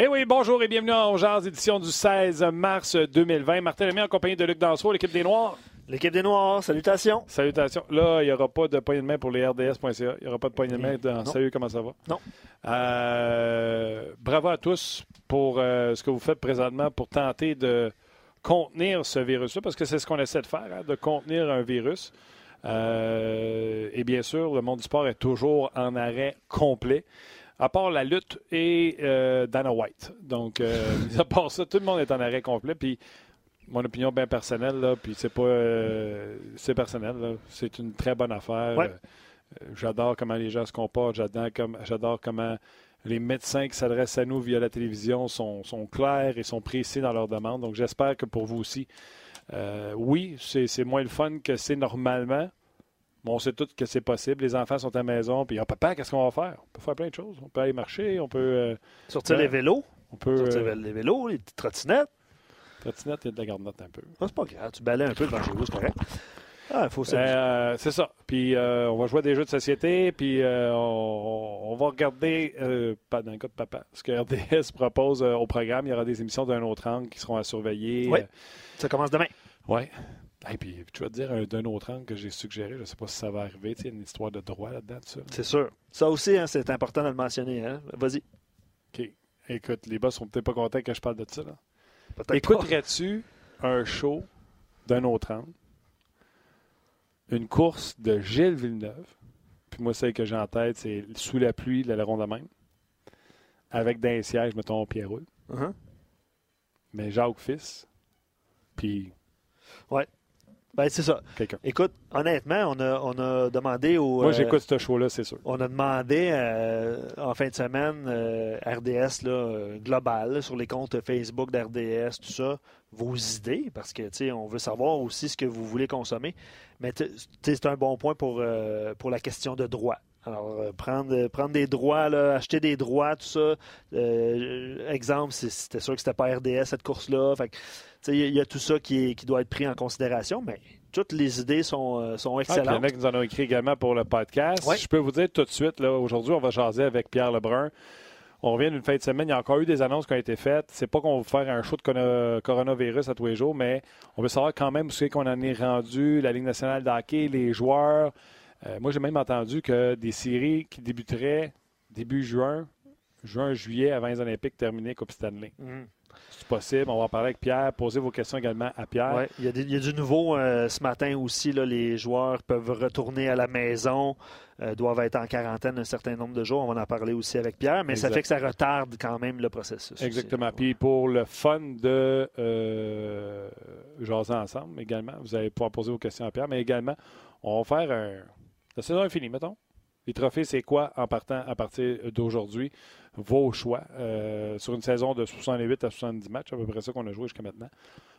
Eh oui, bonjour et bienvenue en Jazz, édition du 16 mars 2020. Martin Lemay en compagnie de Luc Danseau, l'équipe des Noirs. L'équipe des Noirs, salutations. Salutations. Là, il n'y aura pas de poignée de main pour les RDS.ca. Il n'y aura pas de poignée de main dans Non. Salut, comment ça va? Non. Euh, bravo à tous pour euh, ce que vous faites présentement pour tenter de contenir ce virus-là, parce que c'est ce qu'on essaie de faire, hein, de contenir un virus. Euh, et bien sûr, le monde du sport est toujours en arrêt complet, à part la lutte et euh, Dana White. Donc, euh, à part ça, tout le monde est en arrêt complet. Puis, mon opinion bien personnelle, là, puis c'est pas. euh, c'est personnel, c'est une très bonne affaire. Ouais. J'adore comment les gens se comportent, j'adore, comme, j'adore comment les médecins qui s'adressent à nous via la télévision sont, sont clairs et sont précis dans leurs demandes. Donc, j'espère que pour vous aussi, euh, oui, c'est moins le fun que c'est normalement. On sait tous que c'est possible. Les enfants sont à la maison, puis ah, papa, qu'est-ce qu'on va faire? On peut faire plein de choses. On peut aller marcher, on peut. euh, Sortir Ouais. les vélos. on peut Sortir euh, les vélos, les petites trottinettes. trottinette et de la garnotte un peu. Ah, c'est pas grave. Tu balais un peu devant chez vous, c'est correct. Ah, il faut. Euh, c'est ça. Puis euh, on va jouer à des jeux de société, puis euh, on, on va regarder, pas dans le cas de papa, ce que RDS propose au programme. Il y aura des émissions d'un autre angle qui seront à surveiller. Oui. Ça commence demain. Oui. Et puis, tu vas te dire un d'un autre angle que j'ai suggéré. Je ne sais pas si ça va arriver. Tu sais, Il y a une histoire de droit là-dedans, ça. C'est sûr. Ça aussi, hein, c'est important de le mentionner. Hein? Vas-y. OK. Écoute, les boss sont peut-être pas contents que je parle de ça. Écouterais-tu un show d'un autre angle, une course de Gilles Villeneuve, puis moi, celle que j'ai en tête, c'est Sous la pluie, le rond de même, avec dans les sièges, mettons, Pierre Roule, Uh-huh. mais Jacques Fils, puis Ben, c'est ça. Écoute, honnêtement, on a, on a demandé au. Moi, euh, j'écoute ce show-là, c'est sûr. On a demandé euh, en fin de semaine, euh, RDS là, global, là, sur les comptes Facebook d'RDS, tout ça, vos idées, parce que tu sais, on veut savoir aussi ce que vous voulez consommer. Mais tu sais, c'est un bon point pour, pour la question de droit. Alors, euh, prendre, prendre des droits, là, acheter des droits, tout ça. Euh, exemple, c'était sûr que c'était pas RDS cette course-là. Il y, a- il y a tout ça qui, est- qui doit être pris en considération, mais toutes les idées sont, euh, sont Ah, puis il y en excellentes. a qui nous en ont écrit également pour le podcast. Ouais. Je peux vous dire tout de suite, là, aujourd'hui, on va jaser avec Pierre Lebrun. On revient d'une fin de semaine. Il y a encore eu des annonces qui ont été faites. C'est pas qu'on va faire un show de coronavirus à tous les jours, mais on veut savoir quand même où c'est qu'on en est rendu, la Ligue nationale de hockey, les joueurs. Euh, moi, j'ai même entendu que des séries qui débuteraient début juin, juin-juillet, avant les Olympiques terminées, Coupe Stanley. Mhm. C'est possible. On va en parler avec Pierre. Posez vos questions également à Pierre. Ouais, il, y a des- il y a du nouveau euh, ce matin aussi. Là, les joueurs peuvent retourner à la maison, euh, doivent être en quarantaine un certain nombre de jours. On va en parler aussi avec Pierre, mais ça fait que ça retarde quand même le processus. Exactement. aussi. Puis pour le fun de euh, jaser ensemble également, vous allez pouvoir poser vos questions à Pierre, mais également, on va faire un. La saison est finie, mettons. Les trophées, c'est quoi en partant à partir d'aujourd'hui? Vos choix. euh, sur une saison de 68 à 70 matchs, à peu près ça qu'on a joué jusqu'à maintenant.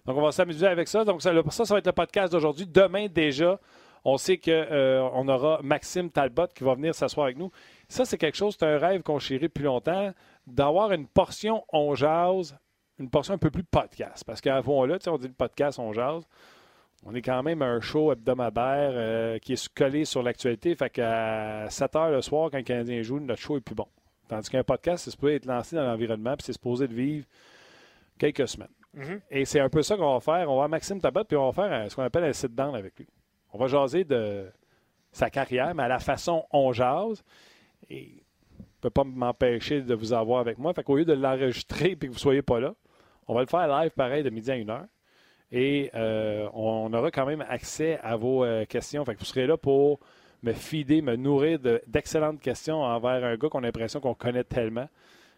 Donc, on va s'amuser avec ça. Donc, ça, ça, va être le podcast d'aujourd'hui. Demain, déjà, on sait qu'on aura Maxime Talbot qui va venir s'asseoir avec nous. Ça, c'est quelque chose, c'est un rêve qu'on chérit depuis longtemps, d'avoir une portion on jase, une portion un peu plus podcast. Parce qu'avant là, on dit le podcast on jase. On est quand même un show hebdomadaire euh, qui est collé sur l'actualité. Fait qu'à 7 heures le soir, quand le Canadien joue, notre show est plus bon. Tandis qu'un podcast, c'est supposé être lancé dans l'environnement, puis c'est supposé de vivre quelques semaines. Mhm. Et c'est un peu ça qu'on va faire. On va voir Maxime Tabot, puis on va faire un- ce qu'on appelle un sit-down avec lui. On va jaser de sa carrière, mais à la façon on jase. Et ne peut pas m'empêcher de vous avoir avec moi. Fait qu'au lieu de l'enregistrer et que vous ne soyez pas là, on va le faire live pareil de midi à une heure. Et euh, on aura quand même accès à vos euh, questions. Fait que vous serez là pour me fider, me nourrir de- d'excellentes questions envers un gars qu'on a l'impression qu'on connaît tellement.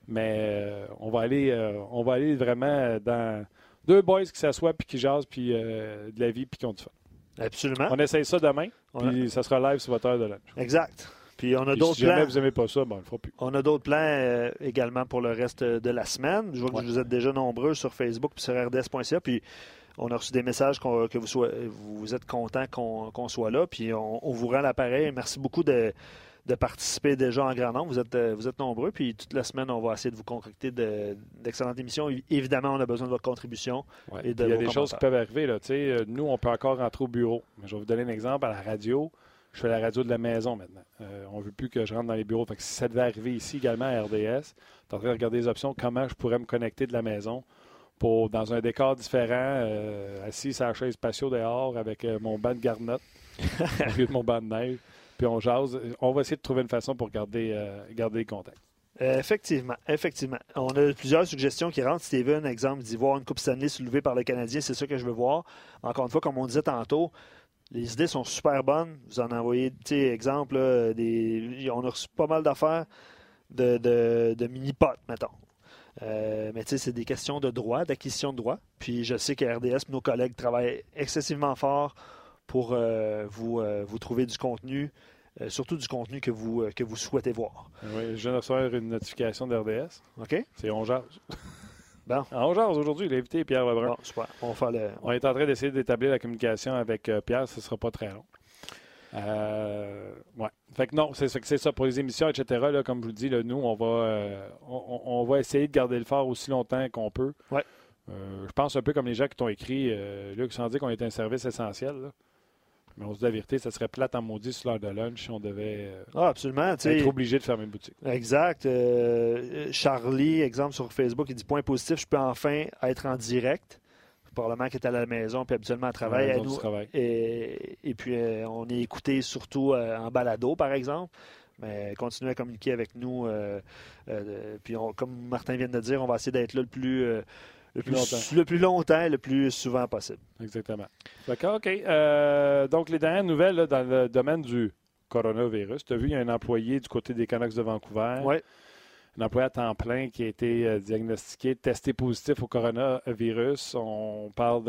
Mais euh, on, va aller, on va aller vraiment dans deux boys qui s'assoient puis qui jasent puis de la vie puis qui ont du fun. Absolument. On essaye ça demain, a- puis ça sera live sur votre heure de lunch. Exact. Puis on a Puis d'autres si jamais plans. vous n'aimez pas ça, bon, on le fera plus. On a d'autres plans euh, également pour le reste de la semaine. Je vois que vous êtes déjà nombreux sur Facebook et sur rds.ca. Puis on a reçu des messages que vous, soyez- vous êtes contents qu'on soit là. Puis on, on vous rend l'appareil. Merci beaucoup de, de participer déjà en grand nombre. Vous êtes, euh, vous êtes nombreux. Puis toute la semaine, on va essayer de vous concocter de- d'excellentes émissions. Évi- Évidemment, on a besoin de votre contribution. Ouais. Et de Il y a des choses qui peuvent arriver. Là. Euh, Nous, on peut encore rentrer au bureau. Mais je vais vous donner un exemple à la radio. je fais la radio de la maison maintenant. on ne veut plus que je rentre dans les bureaux. Fait si ça devait arriver ici également à RDS, tu es en train de regarder les options, comment je pourrais me connecter de la maison pour, dans un décor différent, assis sur la chaise patio dehors avec mon banc de garnotte au lieu de mon banc de neige. Puis on jase. On va essayer de trouver une façon pour garder, garder les contacts. Euh, effectivement, effectivement. On a plusieurs suggestions qui rentrent. Steven, exemple, dit voir une Coupe Stanley soulevée par le Canadien, c'est ça que je veux voir. Encore une fois, comme on disait tantôt, les idées sont super bonnes. Vous en envoyez, tu sais, exemple, des... on a reçu pas mal d'affaires de, de, mini-potes, mettons. Euh, mais tu sais, c'est des questions de droit, d'acquisition de droit. Puis je sais que RDS, nos collègues travaillent excessivement fort pour euh, vous, vous trouver du contenu euh, surtout du contenu que vous, euh, que vous souhaitez voir. Oui, je viens de recevoir une notification d'RDS. OK. C'est On Bon. Ah, on aujourd'hui, l'invité Pierre Lebrun. Bon, super. On, le... on est en train d'essayer d'établir la communication avec euh, Pierre, ce ne sera pas très long. Ouais. Fait que non, c'est ça pour les émissions, etc. Là, comme je vous dis, là, nous, on va, on, va essayer de garder le fort aussi longtemps qu'on peut. Ouais. je pense un peu comme les gens qui t'ont écrit, Luc, sans dire qu'on est un service essentiel. Là. Mais on se dit la vérité, ça serait plate en maudit sur l'heure de lunch si on devait euh, ah, absolument, être obligé de fermer une boutique. Exact. Euh, Charlie, exemple sur Facebook, il dit point positif, je peux enfin être en direct. Probablement qu'il est à la maison, puis habituellement à travail. Et, et, puis, euh, on est écouté surtout en balado, par exemple. Mais continuez à communiquer avec nous. puis, comme Martin vient de dire, on va essayer d'être là le plus le plus, longtemps. le plus longtemps le plus souvent possible. Exactement. D'accord, OK. Euh, donc, les dernières nouvelles dans le domaine du coronavirus. Tu as vu, il y a un employé du côté des Canucks de Vancouver. Oui. Un employé à temps plein qui a été euh, diagnostiqué, testé positif au coronavirus. On parle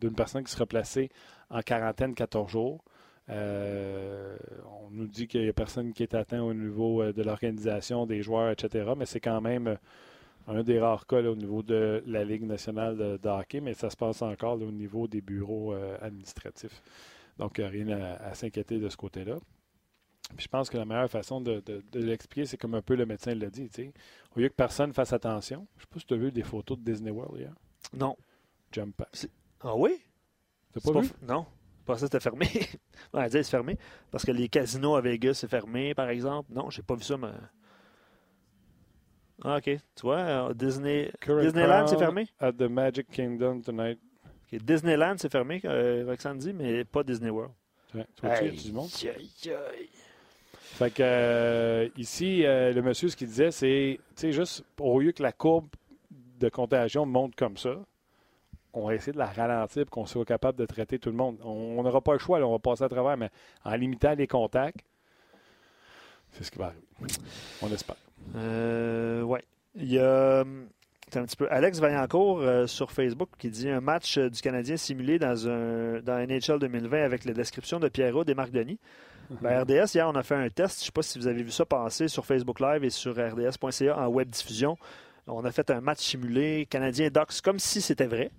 d'une personne qui sera placée en quarantaine 14 jours. Euh, on nous dit qu'il n'y a personne qui est atteint au niveau de l'organisation, des joueurs, etc. Mais c'est quand même un des rares cas au niveau de la Ligue nationale de, hockey, mais ça se passe encore au niveau des bureaux euh, administratifs. Donc, rien à, s'inquiéter de ce côté-là. Je pense que la meilleure façon de, l'expliquer, c'est comme un peu le médecin l'a dit. Au lieu que personne fasse attention, je ne sais pas si tu as vu des photos de Disney World hier. Non. Jump pack. Ah oui? Tu pas, vu? Non. Je pensais que c'était fermé. ouais, c'est fermé. Parce que les casinos à Vegas, c'est fermé, par exemple. Non, j'ai pas vu ça, mais. Ah, OK. Tu vois, euh, Disney... Disneyland, c'est fermé? At the Magic Kingdom tonight. Disneyland, c'est fermé, euh, Roxane dit, mais pas Disney World. Ouais, tu vois, aïe, du monde? Fait que euh, ici, le monsieur, ce qu'il disait, c'est, juste au lieu que la courbe de contagion monte comme ça, on va essayer de la ralentir pour qu'on soit capable de traiter tout le monde. On n'aura pas le choix, on va passer à travers, mais en limitant les contacts, c'est ce qui va arriver. On espère. Euh, ouais. Il y a un petit peu Alex Vaillancourt euh, sur Facebook qui dit un match euh, du Canadien simulé dans un dans NHL 2020 avec la description de Pierrot et Marc Denis. Ben, RDS, hier, on a fait un test. Je ne sais pas si vous avez vu ça passer sur Facebook Live et sur rds.ca en web diffusion. On a fait un match simulé Canadien-Docs comme si c'était vrai.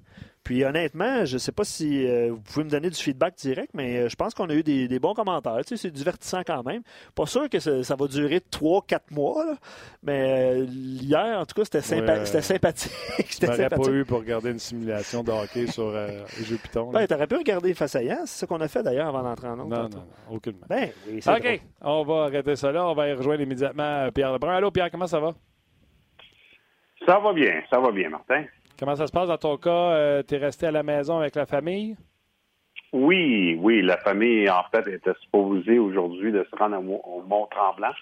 Puis honnêtement, je ne sais pas si euh, vous pouvez me donner du feedback direct, mais euh, je pense qu'on a eu des, bons commentaires. Tu sais, c'est divertissant quand même. Pas sûr que ça, va durer 3-4 mois, mais euh, hier, en tout cas, c'était sympathique. Tu n'aurais pas eu pour regarder une simulation de hockey sur jeux Python. Ben, tu aurais pu regarder face à c'est ce qu'on a fait d'ailleurs avant d'entrer en Non, non, non, aucunement. Ben, OK, on va arrêter ça là. On va y rejoindre immédiatement Pierre Lebrun. Allô, Pierre, comment ça va? Ça va bien, ça va bien, Martin. Comment ça se passe dans ton cas? Euh, tu es resté à la maison avec la famille? Oui, oui. La famille, en fait, était supposée aujourd'hui de se rendre au Mont-Tremblant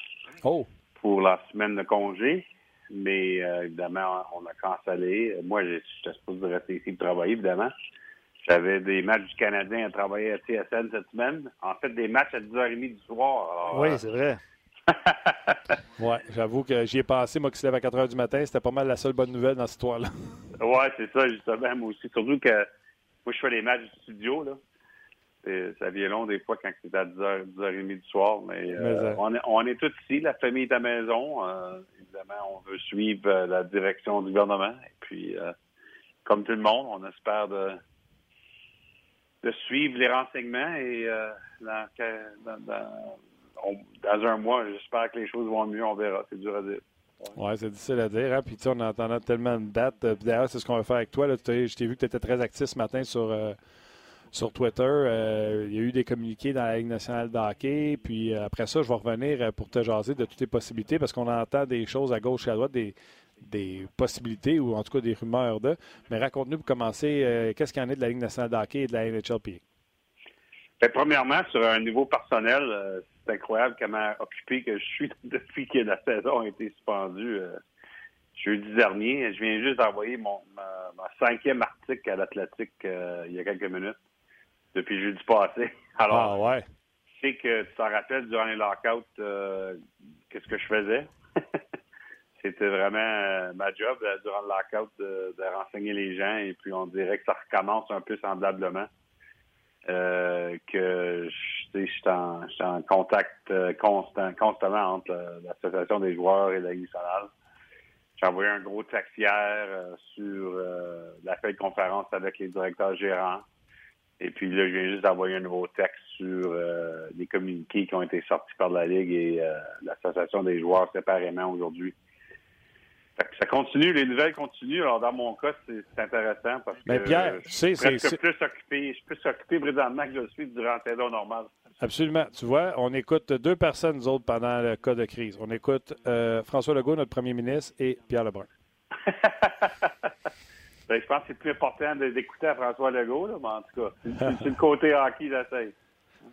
oh. pour la semaine de congé. Mais euh, évidemment, on a cancellé. Moi, j'étais supposé rester ici pour travailler, évidemment. J'avais des matchs du Canadien à travailler à TSN cette semaine. En fait, des matchs à 10h30 du soir. oui, c'est vrai. oui, j'avoue que j'y ai passé, moi qui se lève à 4 h du matin. C'était pas mal la seule bonne nouvelle dans cette histoire-là. Oui, c'est ça, justement, moi aussi. Surtout que moi, je fais les matchs du studio, là. Ça vient long des fois quand c'est à 10h, 10h30 du soir, mais, euh, on, est, on est tous ici, la famille est à la maison. Euh, évidemment, on veut suivre euh, la direction du gouvernement. Et puis, comme tout le monde, on espère de, de suivre les renseignements et dans, dans, dans un mois, j'espère que les choses vont mieux, on verra. C'est dur à dire. Oui, c'est difficile à dire. Hein? Puis, tu sais, on entend tellement de dates. D'ailleurs, c'est ce qu'on va faire avec toi. Là. Je t'ai vu que tu étais très actif ce matin sur, euh, sur Twitter. Euh, il y a eu des communiqués dans la Ligue nationale de hockey. Puis euh, après ça, je vais revenir pour te jaser de toutes les possibilités parce qu'on entend des choses à gauche et à droite, des, des possibilités ou en tout cas des rumeurs de. Mais raconte-nous pour commencer, qu'est-ce qu'il y en est de la Ligue nationale de hockey et de la NHLP? Ben, premièrement, sur un niveau personnel, c'est incroyable comment occupé que je suis depuis que la saison a été suspendue jeudi dernier. Je viens juste d'envoyer mon ma, cinquième article à l'Atlantique euh, il y a quelques minutes, depuis jeudi passé. Alors, ah, ouais. je sais que tu t'en rappelles durant les lockouts euh, qu'est-ce que je faisais? C'était vraiment euh, ma job durant le lockout de, renseigner les gens et puis on dirait que ça recommence un peu semblablement. Que je suis en, en, contact constant, constamment entre l'association des joueurs et la Ligue nationale. J'ai envoyé un gros texte hier euh, sur euh, la feuille de conférence avec les directeurs gérants. Et puis là, je viens juste d'envoyer un nouveau texte sur euh, les communiqués qui ont été sortis par la Ligue et l'Association des joueurs séparément aujourd'hui. Ça continue, les nouvelles continuent. Alors, dans mon cas, c'est intéressant parce que je suis plus occupé, je suis plus occupé présentement que je suis durant la saison normale. Absolument. Tu vois, on écoute deux personnes, nous autres, pendant le cas de crise. On écoute euh, François Legault, notre premier ministre, et Pierre Lebrun. Ben, je pense que c'est plus important d'écouter à François Legault, mais en tout cas, c'est le côté hockey d'essayer.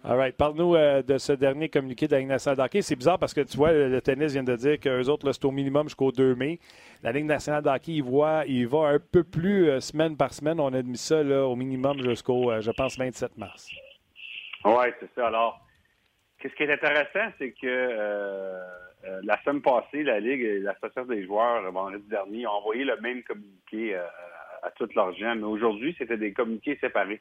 All right. Parle-nous euh, de ce dernier communiqué de la Ligue nationale d'hockey. C'est bizarre parce que tu vois, le, tennis vient de dire qu'eux autres, c'est au minimum jusqu'au 2 mai. La Ligue nationale d'hockey, il, voit, il va un peu plus euh, semaine par semaine. On a mis ça au minimum jusqu'au, je pense, 27 mars. Oui, c'est ça. Alors, qu'est-ce qui est intéressant, c'est que euh, euh, la semaine passée, la Ligue et l'Association des joueurs, vendredi dernier, ont envoyé le même communiqué euh, à tous leurs gens, mais aujourd'hui, c'était des communiqués séparés.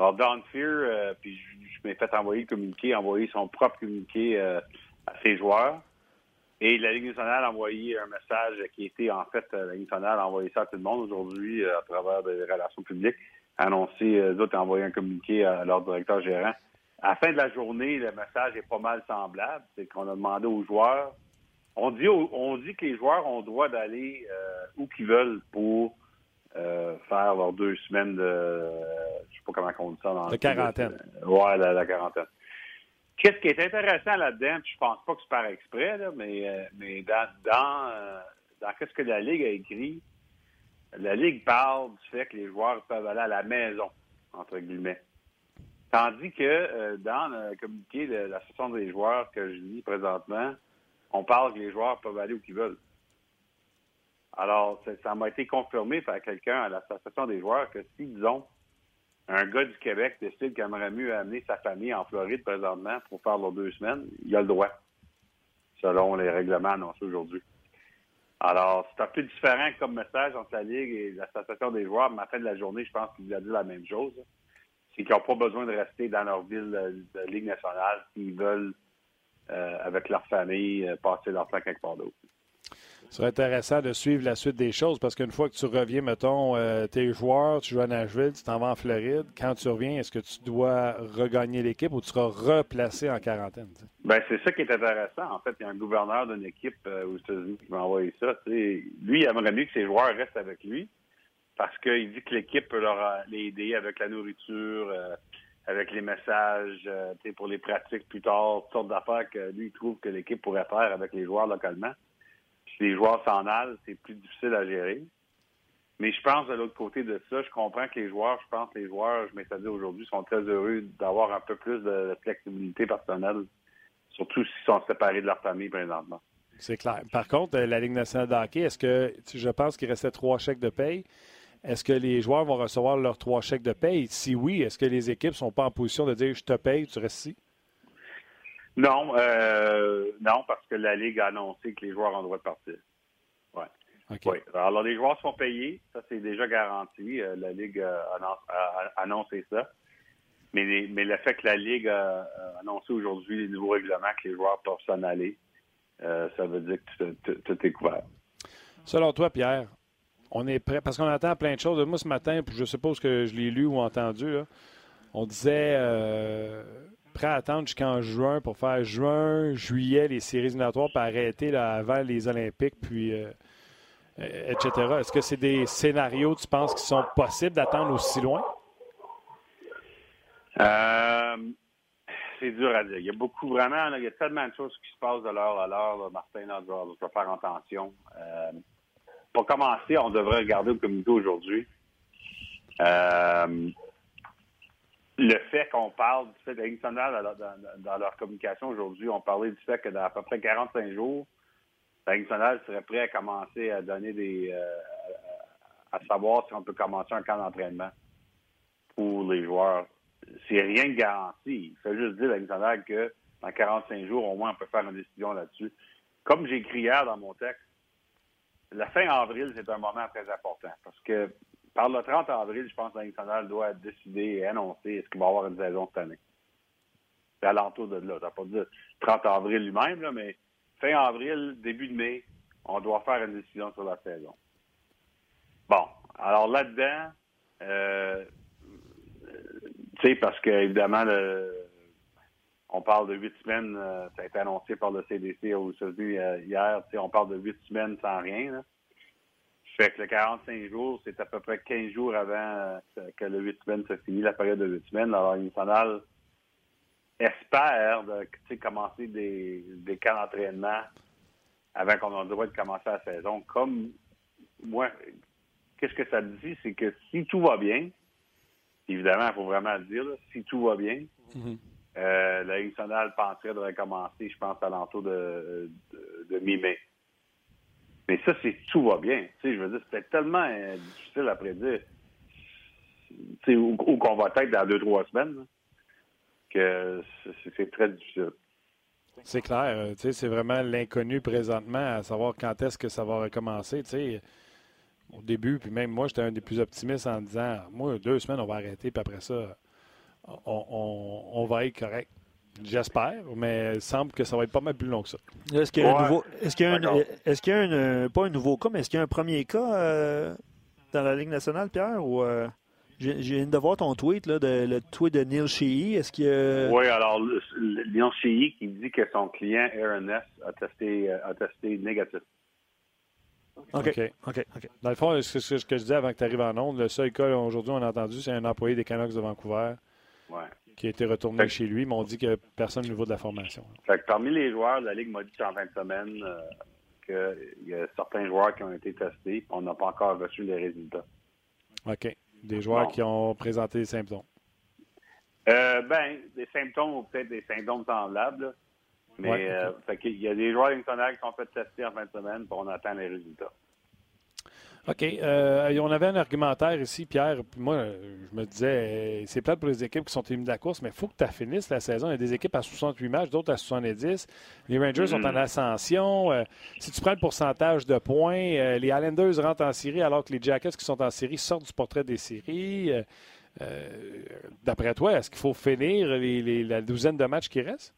Alors, Don Fear, puis je, m'ai fait envoyer le communiqué, envoyer son propre communiqué à ses joueurs. Et la Ligue nationale a envoyé un message qui était, en fait, la Ligue nationale a envoyé ça à tout le monde aujourd'hui à travers des relations publiques annoncé, eux autres, envoyé un communiqué à leur directeur gérant. À la fin de la journée, le message est pas mal semblable. C'est qu'on a demandé aux joueurs. On dit, on dit que les joueurs ont le droit d'aller euh, où qu'ils veulent pour euh, faire leurs deux semaines de. je sais pas comment on dit ça. Dans de quarantaine. ouais, la, quarantaine. Qu'est-ce qui est intéressant là-dedans, je pense pas que c'est par exprès, mais, euh, mais dans, dans, dans qu'est-ce que la Ligue a écrit, la Ligue parle du fait que les joueurs peuvent aller à la maison, entre guillemets. Tandis que euh, dans le communiqué de l'association des joueurs que je lis présentement, on parle que les joueurs peuvent aller où qu'ils veulent. Alors, ça m'a été confirmé par quelqu'un à l'association des joueurs que si, disons, un gars du Québec décide qu'il aimerait mieux amener sa famille en Floride présentement pour faire leurs deux semaines, il a le droit, selon les règlements annoncés aujourd'hui. Alors, c'est un peu différent comme message entre la Ligue et l'Association des joueurs, mais à la fin de la journée, je pense qu'il a dit la même chose. C'est qu'ils n'ont pas besoin de rester dans leur ville de Ligue nationale s'ils veulent, euh, avec leur famille, euh, passer leur temps quelque part d'autre. Ce serait intéressant de suivre la suite des choses parce qu'une fois que tu reviens, mettons, euh, tes joueurs, tu joues à Nashville, tu t'en vas en Floride. Quand tu reviens, est-ce que tu dois regagner l'équipe ou tu seras replacé en quarantaine? Ben, c'est ça qui est intéressant. En fait, il y a un gouverneur d'une équipe euh, aux États-Unis qui m'a envoyé ça. Lui, il aimerait mieux que ses joueurs restent avec lui parce qu'il dit que l'équipe peut leur euh, aider avec la nourriture, avec les messages pour les pratiques plus tard, toutes sortes d'affaires que lui, il trouve que l'équipe pourrait faire avec les joueurs localement les joueurs s'en allent, c'est plus difficile à gérer. Mais je pense de l'autre côté de ça, je comprends que les joueurs, je pense que les joueurs, je m'étais dit aujourd'hui, sont très heureux d'avoir un peu plus de flexibilité personnelle, surtout s'ils sont séparés de leur famille présentement. C'est clair. Par contre, euh, la Ligue nationale de hockey, est-ce que je pense qu'il restait trois chèques de paye? Est-ce que les joueurs vont recevoir leurs trois chèques de paye? Si oui, est-ce que les équipes sont pas en position de dire je te paye, tu restes ici? Non, euh, non, parce que la Ligue a annoncé que les joueurs ont le droit de partir. Ouais. Oui. Alors, les joueurs sont payés, ça c'est déjà garanti. Euh, la Ligue a, annoncé ça. Mais, mais le fait que la Ligue a, annoncé aujourd'hui les nouveaux règlements que les joueurs peuvent s'en aller, euh, ça veut dire que tout est couvert. Selon toi, Pierre, on est prêt, parce qu'on attend plein de choses. Moi, ce matin, je suppose que je l'ai lu ou entendu, on disait prêt à attendre jusqu'en juin pour faire juin, juillet, les séries éliminatoires, pour arrêter là, avant les Olympiques, puis euh, euh, etc. Est-ce que c'est des scénarios, tu penses, qui sont possibles d'attendre aussi loin? Euh, c'est dur à dire. Il y a beaucoup vraiment, il y a tellement de choses qui se passent de l'heure à l'heure. Martin là, doit, faire attention. Pour commencer, on devrait regarder le communiqué aujourd'hui. Le fait qu'on parle du fait de dans, dans, leur communication aujourd'hui, on parlait du fait que dans à peu près 45 jours, la serait prêt à commencer à donner des. Euh, à savoir si on peut commencer un camp d'entraînement pour les joueurs. C'est rien de garanti. Il faut juste dire à que dans 45 jours, au moins, on peut faire une décision là-dessus. Comme j'ai écrit hier dans mon texte, la fin avril, c'est un moment très important parce que par le 30 avril, je pense que la doit décider et annoncer est-ce qu'il va y avoir une saison cette année. C'est à l'entour de là. Ça pas dit 30 avril lui-même, mais fin avril, début de mai, on doit faire une décision sur la saison. Bon, alors là-dedans, euh, tu sais, parce qu'évidemment, on parle de huit semaines, euh, ça a été annoncé par le CDC au États-Unis euh, hier, on parle de huit semaines sans rien. Là. Fait que le 45 jours, c'est à peu près 15 jours avant euh, que le 8 semaines se finisse, la période de 8 semaines. Alors, nationale espère de, commencer des, des camps d'entraînement avant qu'on ait le droit de commencer la saison. Comme moi, qu'est-ce que ça dit? C'est que si tout va bien, évidemment, il faut vraiment le dire, si tout va bien, euh, la Ligue nationale penserait de recommencer, je pense, à l'entour de, de mi-mai. Mais ça, c'est tout va bien. Tu sais, je veux dire, c'était tellement euh, difficile à prédire. Tu où, où qu'on va être dans deux, trois semaines, que c'est très difficile. C'est clair. Euh, tu sais, c'est vraiment l'inconnu présentement, à savoir quand est-ce que ça va recommencer. Tu sais, au début, puis même moi, j'étais un des plus optimistes en disant, moi, deux semaines, on va arrêter, puis après ça, on va être correct. J'espère, mais il semble que ça va être pas mal plus long que ça. Est-ce qu'il y a un nouveau. Est-ce qu'il y a un. Est-ce qu'il y a un. Pas un nouveau cas, mais est-ce qu'il y a un premier cas euh, dans la Ligue nationale, Pierre? Ou. Euh, j'ai viens de voir ton tweet, là, de, le tweet de Neil Sheehy. Est-ce qu'il y a... Oui, alors, Neil Sheehy qui dit que son client RNS a testé, euh, a testé négatif. OK. OK. Dans le fond, ce que, je disais avant que tu arrives en onde, le seul cas aujourd'hui, on a entendu, c'est un employé des Canucks de Vancouver. Ouais qui a été retourné chez lui, mais on dit que personne au niveau de la formation. Fait que parmi les joueurs, la Ligue m'a dit en fin de semaine euh, qu'il y a certains joueurs qui ont été testés, on n'a pas encore reçu les résultats. OK. Des joueurs qui ont présenté des symptômes. Euh, ben, des symptômes ou peut-être des symptômes semblables. Mais euh, il y a des joueurs internationaux qui sont fait tester en fin de semaine, pour on attend les résultats. OK. Euh, on avait un argumentaire ici, Pierre. Moi, je me disais, euh, c'est plate pour les équipes qui sont éliminées de la course, mais il faut que tu finisses la saison. Il y a des équipes à 68 matchs, d'autres à 70. Les Rangers sont en mm. ascension. Euh, si tu prends le pourcentage de points, les Islanders rentrent en série alors que les Jackets qui sont en série sortent du portrait des séries. D'après toi, est-ce qu'il faut finir la douzaine de matchs qui restent?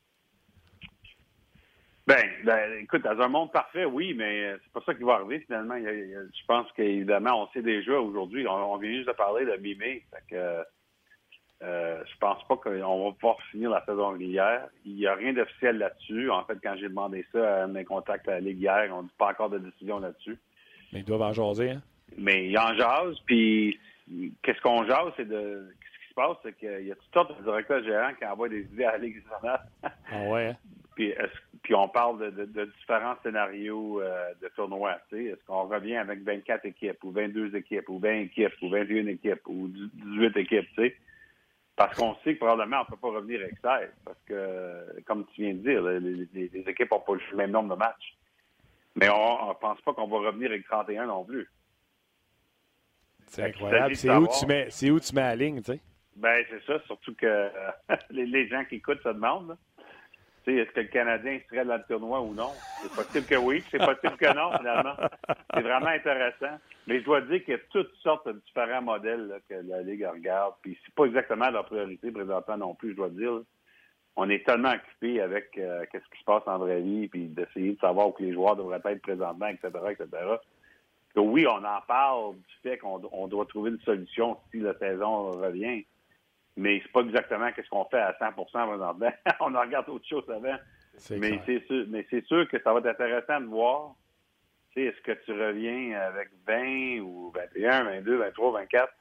Ben, ben, écoute, dans un monde parfait, oui, mais euh, c'est pas ça qui va arriver finalement. je pense qu'évidemment, on sait déjà aujourd'hui, on, vient juste de parler de mi-mai, que euh, je pense pas qu'on va pouvoir finir la saison régulière. Il n'y a rien d'officiel là-dessus. En fait, quand j'ai demandé ça à mes contacts à la Ligue hier, on dit pas encore de décision là-dessus. Mais ils doivent en jaser, hein? Mais ils en jasent, puis qu'est-ce qu'on jase, c'est de ce qui se passe, c'est qu'il y a toutes sortes de directeurs gérants qui envoient des idées à la Ligue nationale. Ah ouais, hein? Puis, puis on parle de, différents scénarios euh, de tournois. Est-ce qu'on revient avec 24 équipes, ou 22 équipes, ou 20 équipes, ou 21 équipes, ou 18 équipes, sais? Parce qu'on sait que probablement on ne peut pas revenir avec 16. Parce que, comme tu viens de dire, les, équipes n'ont pas le même nombre de matchs. Mais on ne pense pas qu'on va revenir avec 31 non plus. C'est incroyable. C'est où, tu mets, où tu mets la ligne, tu sais? Ben, c'est ça. Surtout que les, gens qui écoutent se demandent est-ce que le Canadien serait dans le tournoi ou non? C'est possible que oui, c'est possible que non, finalement. C'est vraiment intéressant. Mais je dois dire qu'il y a toutes sortes de différents modèles que la Ligue regarde. Puis c'est pas exactement leur priorité présentement non plus, je dois dire. On est tellement occupé avec euh, ce qui se passe en vraie vie, puis d'essayer de savoir où les joueurs devraient être présentement, etc., etc., que oui, on en parle du fait qu'on doit trouver une solution si la saison revient mais c'est pas exactement ce qu'on fait à 100% présentement. on en regarde autre chose avant. Mais c'est sûr, mais c'est sûr que ça va être intéressant de voir. Est-ce que tu reviens avec 20 ou 21, 22, 23, 24?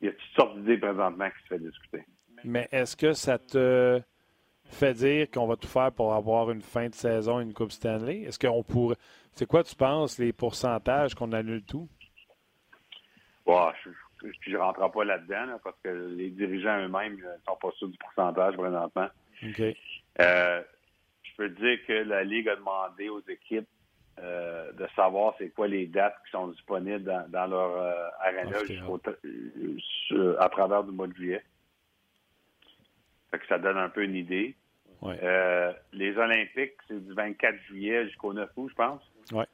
Il y a toutes sortes d'idées présentement qui se fait discuter. Mais est-ce que ça te fait dire qu'on va tout faire pour avoir une fin de saison, une Coupe Stanley? Est-ce qu'on pourrait. C'est quoi, tu penses, les pourcentages qu'on annule tout? Je ne rentrerai pas là-dedans parce que les dirigeants eux-mêmes ne sont pas sûrs du pourcentage présentement. Euh, je peux dire que la Ligue a demandé aux équipes euh, de savoir c'est quoi les dates qui sont disponibles dans, leur euh, arena euh, à travers le mois de juillet. Fait que ça donne un peu une idée. les Olympiques, c'est du 24 juillet jusqu'au 9 août, je pense. Ouais.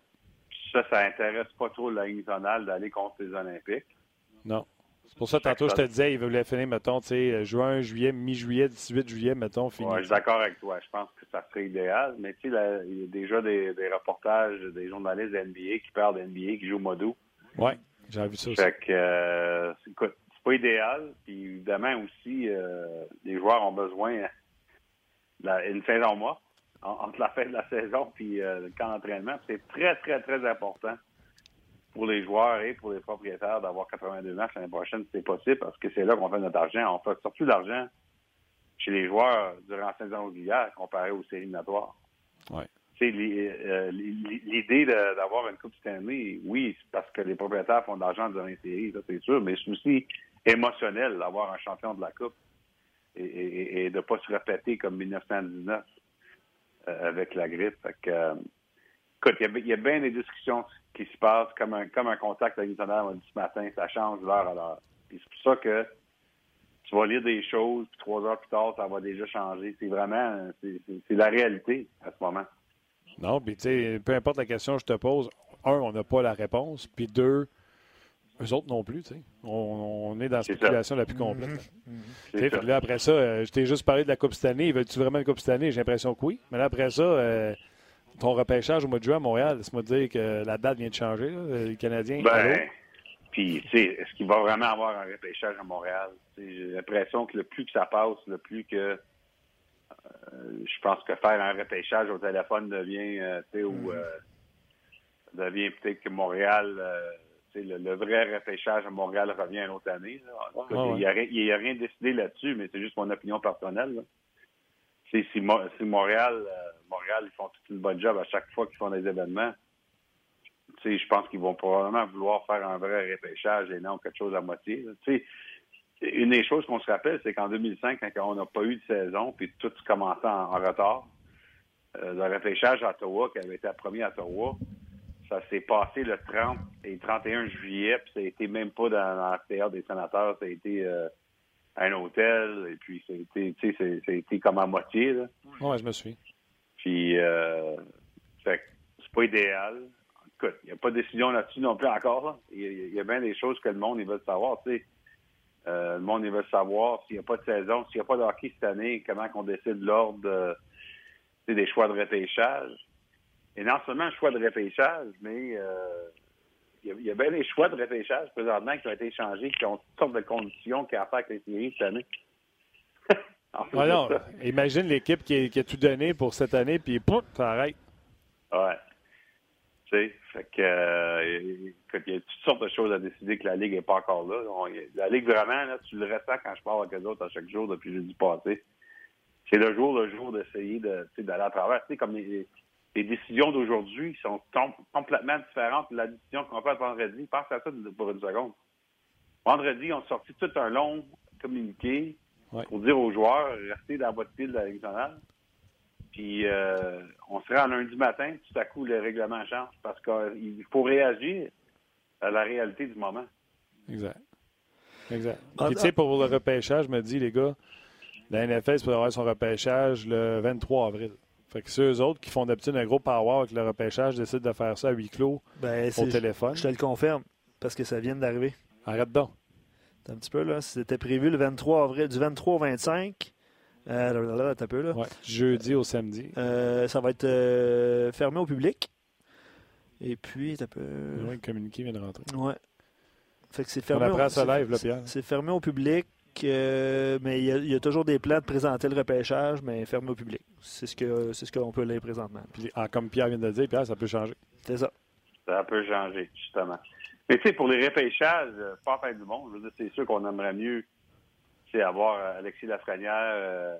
Ça, ça intéresse pas trop la Ligue d'aller contre les Olympiques. Non. C'est pour ça, tantôt, je te disais, il voulait finir, mettons, tu sais, juin, juillet, mi-juillet, 18 juillet, mettons, fini. Oui, je suis d'accord avec toi. Je pense que ça serait idéal. Mais tu sais, il y a déjà des, reportages des journalistes de NBA qui parlent de NBA, qui jouent au mois d'août. Oui, j'ai vu ça aussi. Fait que, euh, écoute, c'est pas idéal. Puis évidemment aussi, euh, les joueurs ont besoin d'une saison mois entre la fin de la saison puis euh, le camp d'entraînement. C'est très, très, très important pour les joueurs et pour les propriétaires d'avoir 82 matchs l'année prochaine, c'est possible, parce que c'est là qu'on fait notre argent. On fait surtout l'argent chez les joueurs durant la saison régulière comparé aux séries éliminatoires. Ouais. Euh, l'idée d'avoir une Coupe Stanley, oui, c'est parce que les propriétaires font de l'argent durant les séries, ça c'est sûr, mais c'est aussi émotionnel d'avoir un champion de la Coupe et, de ne pas se répéter comme 1919 euh, avec la grippe. Euh, écoute, il y, a bien des discussions qui se passe comme un, comme un contact avec m'a dit ce matin, ça change l'heure à l'heure. c'est pour ça que tu vas lire des choses, puis trois heures plus tard, ça va déjà changer. C'est vraiment, c'est la réalité à ce moment. Non, puis tu sais, peu importe la question que je te pose, un, on n'a pas la réponse, puis deux, eux autres non plus, tu sais. On, est dans la spéculation la plus complète. Mm-hmm. là, après ça, euh, je t'ai juste parlé de la Coupe cette année. Veux-tu vraiment une Coupe cette année? J'ai l'impression que oui. Mais là, après ça, euh, ton repêchage au mois de juin à Montréal, laisse-moi dire que la date vient de changer, le Canadien. Ben, puis, tu sais, est-ce qu'il va vraiment avoir un repêchage à Montréal? J'ai l'impression que le plus que ça passe, le plus que euh, je pense que faire un repêchage au téléphone devient, euh, tu sais, ou mm. euh, devient peut-être que Montréal, le, le, vrai repêchage à Montréal revient une autre année. Il n'y a, a, rien décidé là-dessus, mais c'est juste mon opinion personnelle. Là si, si, Montréal, euh, Montréal, ils font toute une bonne job à chaque fois qu'ils font des événements, je pense qu'ils vont probablement vouloir faire un vrai repêchage et non quelque chose à moitié. Une des choses qu'on se rappelle, c'est qu'en 2005, quand on n'a pas eu de saison, puis tout commençait en, retard, euh, le repêchage à Ottawa, qui avait été premier à Ottawa, ça s'est passé le 30 et 31 juillet, puis ça a été même pas dans, dans la théâtre des sénateurs, ça a été euh, un hôtel, et puis ça a été, tu sais, ça a été comme à moitié. Ouais, je me suis. Puis, euh, c'est pas idéal. Écoute, il n'y a pas de décision là-dessus non plus encore. Il, y a, bien des choses que le monde, il veut savoir, tu sais. Euh, le monde, il veut savoir s'il n'y a pas de saison, s'il n'y a pas de cette année, comment qu'on décide l'ordre des choix de repêchage. Et non seulement le choix de repêchage, mais euh, il y, a, bien des choix de repêchage présentement qui ont été changés, qui ont toutes sortes de conditions qui ont les séries cette année. Alors, imagine l'équipe qui, a tout donné pour cette année, puis pouf, ça arrête. Ouais. Tu sais, fait que, euh, il y a toutes sortes de choses à décider que la Ligue n'est pas encore là. la Ligue, vraiment, là, tu le ressens quand je parle avec les autres à chaque jour depuis jeudi passé. C'est le jour le jour d'essayer d'aller à travers. Tu sais, comme les, les décisions d'aujourd'hui sont complètement différentes de la décision qu'on fait vendredi. Pense à ça pour une seconde. Vendredi, on a sorti tout un long communiqué pour dire aux joueurs, restez dans votre pile de la nationale. Puis euh, on serait en lundi matin, tout à coup, le règlement change parce qu'il faut réagir à la réalité du moment. Exact. Exact. Puis, tu sais, pour le repêchage, je me dis, les gars, la NFL pourrait avoir son repêchage le 23 avril. Fait que ceux autres qui font d'habitude un gros power avec le repêchage décident de faire ça à huis clos ben, au téléphone. Je te le confirme, parce que ça vient d'arriver. Arrête donc. Un petit peu, là. C'était prévu le 23 avril, du 23 au 25. Euh, là, un peu, là. Ouais, jeudi au samedi. Euh, ça va être euh, fermé au public. Et puis, un peu. Le communiqué vient de rentrer. Ouais. Fait que c'est fermé. On apprend ça live, là, Pierre. C'est fermé au public. Euh, mais il y, a, toujours des plans de présenter le repêchage, mais fermé au public. C'est ce que c'est ce qu'on peut lire présentement. Puis, ah, comme Pierre vient de le dire, Pierre, ça peut changer. C'est ça. Ça peut changer, justement. Mais tu sais, pour les repêchages, euh, pas faire du monde, c'est sûr qu'on aimerait mieux avoir Alexis Lafrenière,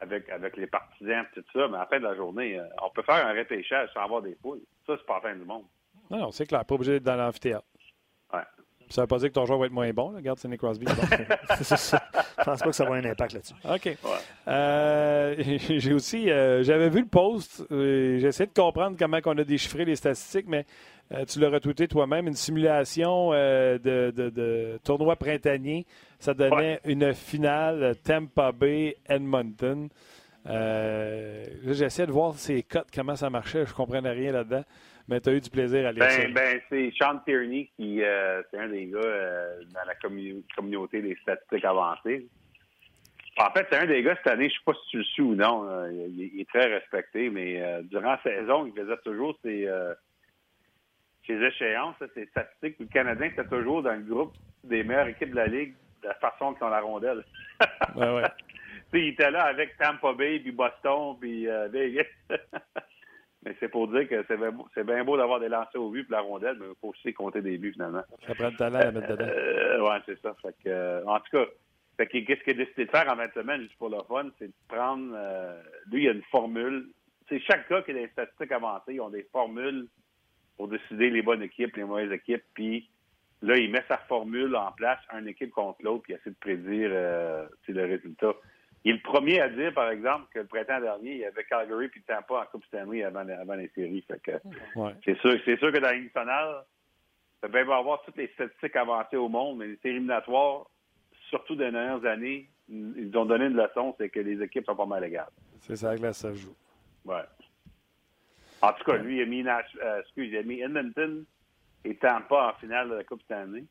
avec, avec les partisans tout ça, mais à la fin de la journée, on peut faire un repêchage sans avoir des poules. Ça, c'est pas la fin du monde. Non, non, c'est clair. Pas obligé d'être dans l'amphithéâtre. Ouais. Ça veut pas dire que ton joueur va être moins bon. Regarde Sidney Crosby. Bon. Je pense pas que ça va avoir un impact là-dessus. OK. Euh, j'ai aussi, euh, j'avais vu le post. Euh, J'essaie de comprendre comment on a déchiffré les statistiques, mais tu l'as retweeté toi-même. Une simulation de, de, tournoi printanier. Ça donnait une finale Tampa Bay Edmonton. J'essaie de voir ces cotes, comment ça marchait. Je ne comprenais rien là-dedans. Mais tu as eu du plaisir à lire ben, ça. Ben, c'est Sean Tierney qui euh, c'est un des gars euh, dans la communauté des statistiques avancées. En fait, c'est un des gars cette année, je ne sais pas si tu le suis ou non, euh, il, est très respecté, mais durant la saison, il faisait toujours ses, ses échéances, ses statistiques. Le Canadien était toujours dans le groupe des meilleures équipes de la Ligue de la façon qu'ils ont la rondelle. ouais, ouais. il était là avec Tampa Bay, puis Boston, puis Vegas. Mais c'est pour dire que c'est bien, beau d'avoir des lancers au but pour la rondelle, mais il faut aussi compter des buts finalement. Ça prend le talent à mettre dedans. Euh, oui, c'est ça. Fait que, euh, en tout cas, qu'est-ce qu'il a décidé de faire en 20 semaines, juste pour le fun, c'est de prendre. Euh, lui, il y a une formule. C'est chaque cas qui a des statistiques avancées, ils ont des formules pour décider les bonnes équipes, les mauvaises équipes. Puis là, il met sa formule en place, une équipe contre l'autre, puis il essaie de prédire le résultat. Il est le premier à dire, par exemple, que le printemps dernier, il y avait Calgary puis Tampa en Coupe Stanley avant, avant les séries. C'est sûr, c'est sûr que dans la ça peut avoir toutes les statistiques avancées au monde, mais les séries éliminatoires, surtout dans les dernières années, ils ont donné une leçon, c'est que les équipes sont pas mal égales. C'est ça que là, ça joue. Ouais. En tout cas, lui, il a mis, euh, excuse, il a mis Edmonton et Tampa en finale de la Coupe Stanley.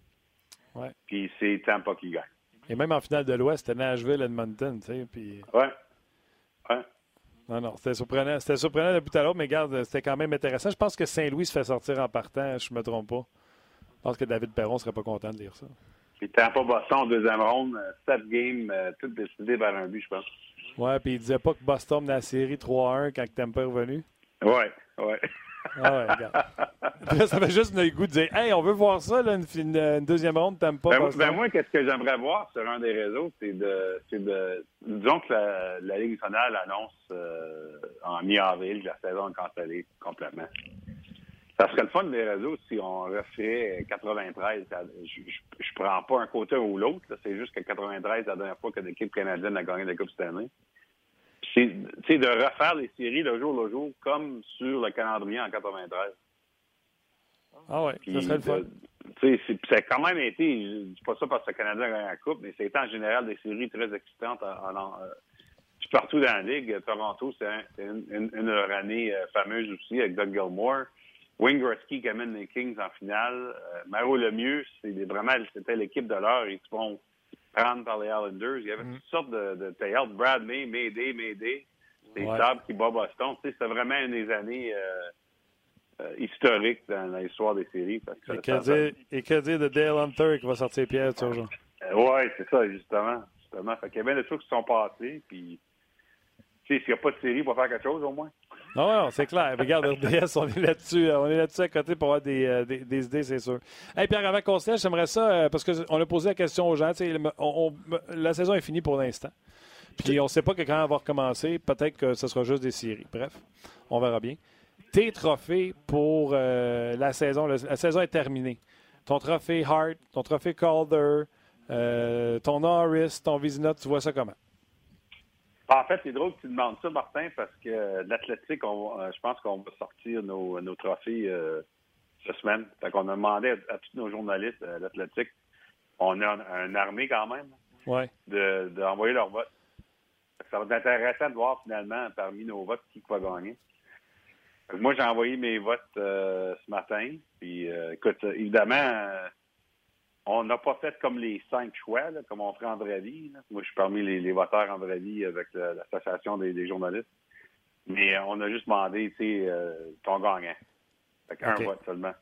Ouais. Puis c'est Tampa qui gagne. Et même en finale de l'Ouest, c'était Nashville, Edmonton, tu sais. Puis... Ouais. Ouais. Non, non, c'était surprenant. C'était surprenant de bout à l'autre, mais regarde, c'était quand même intéressant. Je pense que Saint-Louis se fait sortir en partant, je ne me trompe pas. Je pense que David Perron ne serait pas content de lire ça. Puis pas Boston en deuxième ronde, euh, sept games, euh, tout décidé vers un but, je pense. Ouais, puis il disait pas que Boston menait la série 3-1 quand Tampa est revenu. Ouais, ouais. Ah ouais, regarde. ça fait juste le goût de dire Hey, on veut voir ça, là, une, deuxième ronde, t'aimes pas. Ben, ben moi, qu'est-ce que j'aimerais voir sur un des réseaux, c'est de, de. Disons que la, Ligue nationale annonce euh, en mi-avril que la saison est cancellée complètement. Ça serait le fun des réseaux si on referait 93. Je, je, prends pas un côté ou l'autre. C'est juste que 93, la dernière fois que l'équipe canadienne a gagné la Coupe cette année c'est de refaire les séries le jour le jour, comme sur le calendrier en 93. Ah ouais, ça serait le fun. Ça a quand même été, je dis pas ça parce que le Canadien a gagné la Coupe, mais c'est en général des séries très excitantes en, euh, partout dans la Ligue. Toronto, c'est une, une, une, leur année euh, fameuse aussi avec Doug Gilmore. Wayne Gretzky qui amène les Kings en finale. Euh, Maro Lemieux, c'est vraiment c'était l'équipe de l'heure. Ils se font par les Islanders. Il y avait mm. toutes sortes de, de. Brad May, Mayday, Mayday. Des ouais. qui bat Boston. Tu sais, c'était vraiment une des années euh, euh, historiques dans l'histoire des séries. et, que dire, et, que dire, de Dale Hunter qui va sortir Pierre toujours? Euh, oui, c'est ça, justement. justement. Fait qu'il y a bien des trucs qui sont passés. Puis, tu sais, s'il n'y a pas de série, il va faire quelque chose au moins. Non, non, c'est clair. Regarde, RDS, on est là-dessus. Euh, on est là-dessus à côté pour avoir des, euh, des, idées, c'est sûr. Hey, Pierre, avant qu'on se j'aimerais ça, euh, parce qu'on a posé la question aux gens. la saison est finie pour l'instant. Puis on ne sait pas que quand elle va recommencer, peut-être que ce sera juste des séries. Bref, on verra bien. Tes trophées pour la saison, la, saison est terminée. Ton trophée Hart, ton trophée Calder, ton Norris, ton Vizina, tu vois ça comment? En fait, c'est drôle que tu demandes ça, Martin, parce que euh, l'athlétique, euh, je pense qu'on va sortir nos, trophées euh, cette semaine. Fait qu'on a demandé à, tous nos journalistes d'athlétique, on a une armée quand même, ouais. d'envoyer leur vote. Ça va être intéressant de voir finalement parmi nos votes qui va gagner. Moi, j'ai envoyé mes votes ce matin. Puis, écoute, évidemment, on n'a pas fait comme les cinq choix, comme on ferait en vraie vie. Moi, je suis parmi les, voteurs en vraie vie avec l'association des, journalistes. Mais euh, on a juste demandé, tu sais, euh, ton gagnant. Fait qu'un vote seulement.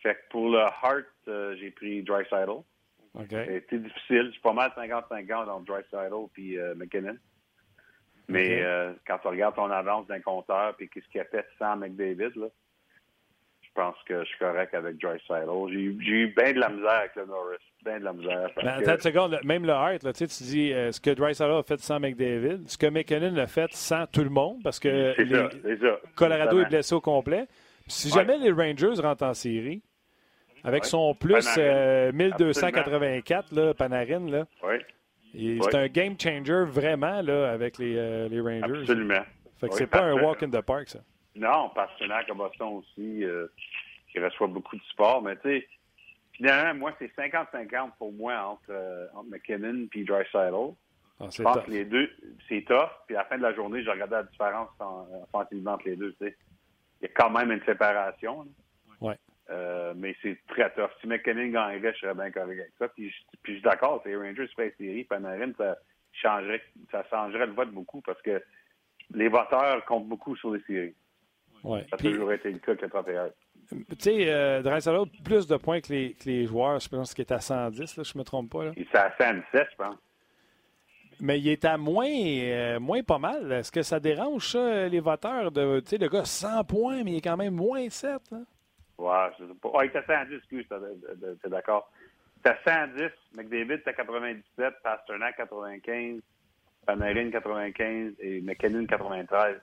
Fait que pour le Heart, euh, j'ai pris Dry Okay. C'était difficile. Je suis pas mal 50-50 entre Dry et McKinnon. Mais quand tu regardes ton avance d'un compteur puis qu'est-ce qu'il a fait sans McDavid, là, pense que je suis correct avec Joyce J'ai j'ai eu bien de la misère avec le Norris. Bien de la misère. Ben, attends une seconde. Même le Hart, là, tu dis euh, ce que Drysdale a fait sans McDavid, ce que McKinnon a fait sans tout le monde, parce que Colorado est blessé au complet. Si jamais les Rangers rentrent en série, avec son plus 1284, euh, Panarin, là, c'est un game changer vraiment là, avec les, euh, les Rangers. Absolument. Fait que c'est pas un walk in the park, ça. Non, partenaire à Boston aussi, euh, qui reçoit beaucoup de support. Mais tu sais, finalement, moi, c'est 50-50 pour moi entre, euh, entre McKinnon et Dreisaitl. Ah, je pense que les deux, c'est tough. Puis à la fin de la journée, je regardais la différence en, offensivement entre les deux. Tu sais. Il y a quand même une séparation. Ouais. Euh, mais c'est très tough. Si McKinnon gagnerait, je serais bien correct avec ça. Puis, puis je suis d'accord, c'est Rangers feraient série. Panarin, ça changerait, ça changerait le vote beaucoup parce que les voteurs comptent beaucoup sur les séries. Ouais. Ça a toujours été le cas que 31. Tu sais, euh, plus de points que les, que les joueurs. Je pense qu'il est à 110, là, je ne me trompe pas. Là. Il est à 117, je pense. Mais il est à moins, euh, moins pas mal. Est-ce que ça dérange, ça, les voteurs? De, tu sais, le gars, 100 points, mais il est quand même moins 7. Là. Ouais, je sais pas. Oh, il est à 110, excuse, t'es d'accord. C'est à 110, McDavid, à 97, Pasternak, 95, Panarin, 95 et McKinnon, 93.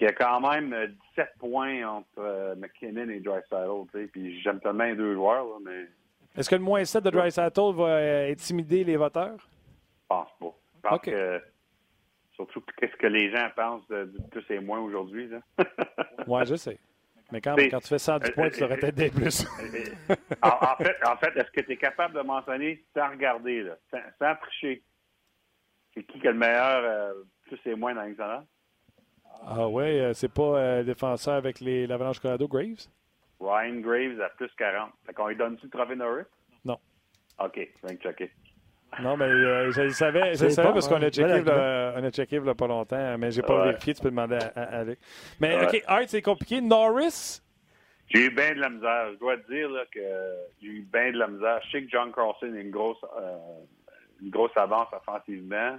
Il y a quand même 17 euh, points entre euh, McKinnon et Drysdale. Puis j'aime tellement les deux joueurs. mais... Est-ce que le moins 7 de Drysdale va euh, intimider les voteurs? Je pense pas. Que surtout qu'est-ce que les gens pensent de, tous ces moins aujourd'hui. oui, je sais. Mais quand, quand tu fais 110 points, tu devrais être des plus. en, fait, en fait est-ce que tu es capable de mentionner sans regarder, là, sans, tricher, c'est qui qui a le meilleur plus et moins dans l'excellent? Ah ouais, euh, c'est pas euh, défenseur avec l'Avalanche Colorado, Graves? Ryan Graves à plus 40. Fait qu'on lui donne-tu le trophée Norris? Non. OK, je viens de checker. Non, mais euh, je le savais, je savais parce qu'on a checké, on a checké il n'y a pas longtemps, mais j'ai pas vérifié, tu peux demander à, Alec. Mais OK, Art, c'est compliqué. Norris? J'ai eu bien de la misère. Je dois te dire là, que j'ai eu bien de la misère. Je sais que John Carlson a une grosse, une grosse avance offensivement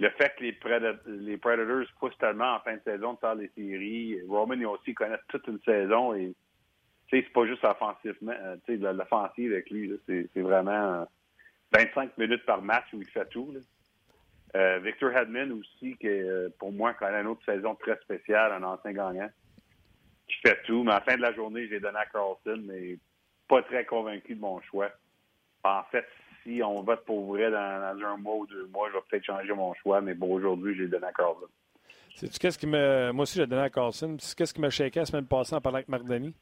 le fait que les, les Predators poussent tellement en fin de saison de faire les séries, Roman et aussi connaissent toute une saison et c'est pas juste offensivement, euh, l'offensive avec lui, c'est vraiment 25 minutes par match où il fait tout. Euh, Victor Hedman aussi, qui euh, pour moi connaît une autre saison très spéciale, un ancien gagnant, qui fait tout. Mais à la fin de la journée, j'ai donné à Carlson, mais pas très convaincu de mon choix. En fait, si on vote pour vrai dans, un mois ou deux mois, je vais peut-être changer mon choix, mais bon, aujourd'hui, j'ai donné à Carlson. Qu'est-ce qui me. Moi aussi, j'ai donné à Carlson. Qu'est-ce qui m'a shaké la semaine passée en parlant avec Marc Denis?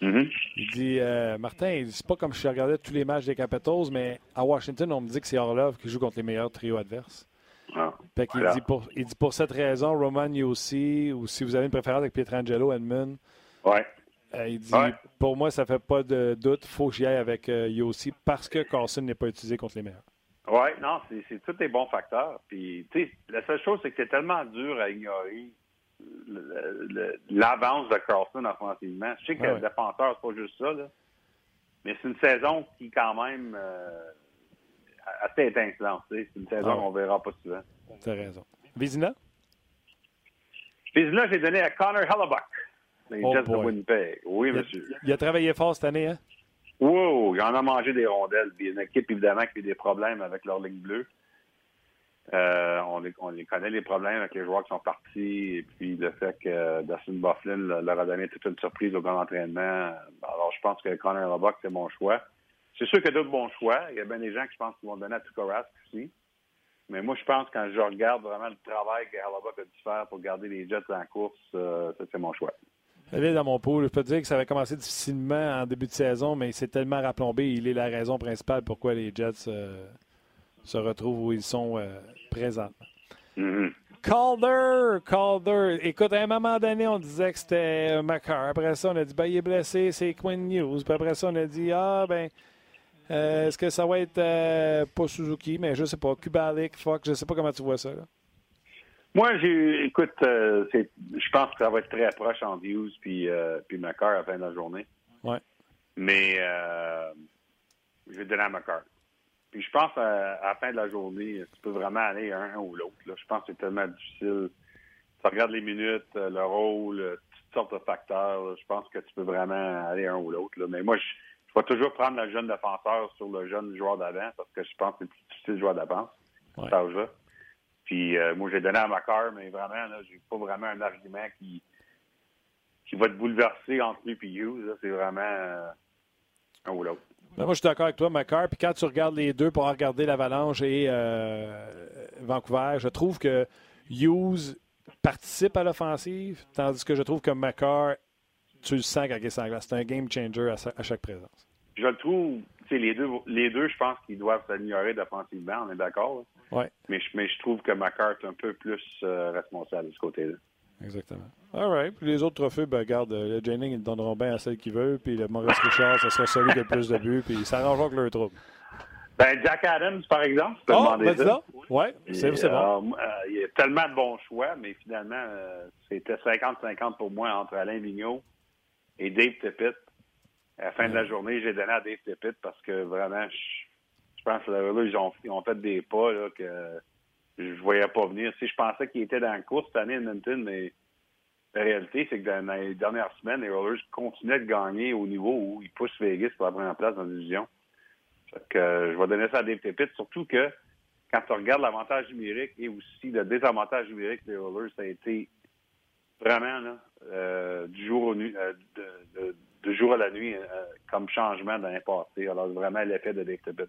Mm-hmm. Il dit euh, Martin, c'est pas comme je regardais tous les matchs des Capitals, mais à Washington, on me dit que c'est Orlov qui joue contre les meilleurs trios adverses. Ah, fait qu'il dit pour, il dit pour cette raison, Roman aussi, ou si vous avez une préférence avec Pietrangelo, Edmund. Ouais. Euh, il dit Pour moi, ça fait pas de doute, il faut que j'y aille avec euh, Yossi parce que Carson n'est pas utilisé contre les meilleurs. Oui, non, c'est tous des bons facteurs. Puis, tu sais, la seule chose, c'est que c'est tellement dur à ignorer l'avance de Carlson offensivement. Je sais que le défenseur, c'est pas juste ça, là. Mais c'est une saison qui, quand même, euh, assez étincelante. C'est une saison ah qu'on verra pas souvent. Tu as raison. Vizina? Vizina, j'ai donné à Connor Hellebuck. Les oh Jets de Winnipeg. Oui, monsieur. Il a travaillé fort cette année, hein? Wow, il en a mangé des rondelles. Puis une équipe, évidemment, qui a des problèmes avec leur ligne bleue. Euh, on, les, on, les, connaît, les problèmes avec les joueurs qui sont partis. Et puis le fait que Dustin Bufflin leur a donné toute une surprise au grand entraînement. Alors, je pense que Connor c'est mon choix. C'est sûr qu'il y a d'autres bons choix. Il y a bien des gens qui pensent qu'ils vont donner à Tukorask aussi. Mais moi, je pense quand je regarde vraiment le travail que a dû faire pour garder les Jets en course, euh, c'est mon choix. Elle est dans mon pool. Je peux te dire que ça avait commencé difficilement en début de saison, mais il s'est tellement raplombé. Il est la raison principale pourquoi les Jets euh, se retrouvent où ils sont euh, présents. Mm-hmm. Calder, Calder. Écoute, à un moment donné, on disait que c'était Macar. Après ça, on a dit, ben, il est blessé, c'est Quinn News. Puis après ça, on a dit, ah, ben, euh, est-ce que ça va être pas Suzuki, mais je sais pas, Kubalik, Fox, je sais pas comment tu vois ça. Là. Moi, j'ai, écoute, euh, je pense que ça va être très proche entre Hughes puis, euh, puis à la fin de la journée. Ouais. Mais euh, je vais donner à McCarr. Puis je pense à, la fin de la journée, tu peux vraiment aller un, ou l'autre. Je pense que c'est tellement difficile. Tu regardes les minutes, le rôle, toutes sortes de facteurs. Je pense que tu peux vraiment aller un ou l'autre. Mais moi, je, vais toujours prendre le jeune défenseur sur le jeune joueur d'avant parce que je pense que c'est plus difficile de jouer d'avance. Ouais. Puis euh, moi, j'ai donné à Macar, mais vraiment, là, j'ai pas vraiment un argument qui, qui va te bouleverser entre lui et Hughes. C'est vraiment euh, un ou l'autre. Ben, moi, je suis d'accord avec toi, Macar. Puis quand tu regardes les deux pour regarder l'Avalanche et euh, Vancouver, je trouve que Hughes participe à l'offensive, tandis que je trouve que Macar, tu le sens quand il est C'est un game changer à, chaque présence. Je le trouve, les deux, les deux, je pense qu'ils doivent s'améliorer défensivement, on est d'accord. Oui. Mais, mais, je trouve que Macar est un peu plus euh, responsable de ce côté-là. Exactement. All right. Puis les autres trophées, ben, regarde, euh, le Jennings, ils donneront bien à celle qu'ils veulent. Puis le Maurice Richard, ce sera celui qui a le plus de buts. Puis ils s'arrangeront avec leur trouble. Ben, Jack Adams, par exemple, tu peux oh, demander ben, ça. Oui, c'est bon. Euh, il y a tellement de bons choix, mais finalement, euh, c'était 50-50 pour moi entre Alain Vigneault et Dave Tippett. À la fin de la journée, j'ai donné à Dave Tippett parce que vraiment, je, pense que là, ils, ont, ils ont fait des pas là, que je voyais pas venir. Si je pensais qu'il était dans la course cette année à Edmonton, mais la réalité, c'est que dans les dernières semaines, les Rollers continuaient de gagner au niveau où ils poussent Vegas pour la première place dans la division. que, euh, je vais donner ça à Dave Tippett, surtout que quand tu regardes l'avantage numérique et aussi le désavantage numérique des Rollers, ça a été vraiment là, euh, du jour au euh, de, jour à la nuit comme changement dans les passé. Alors vraiment l'effet de Dave Tippett.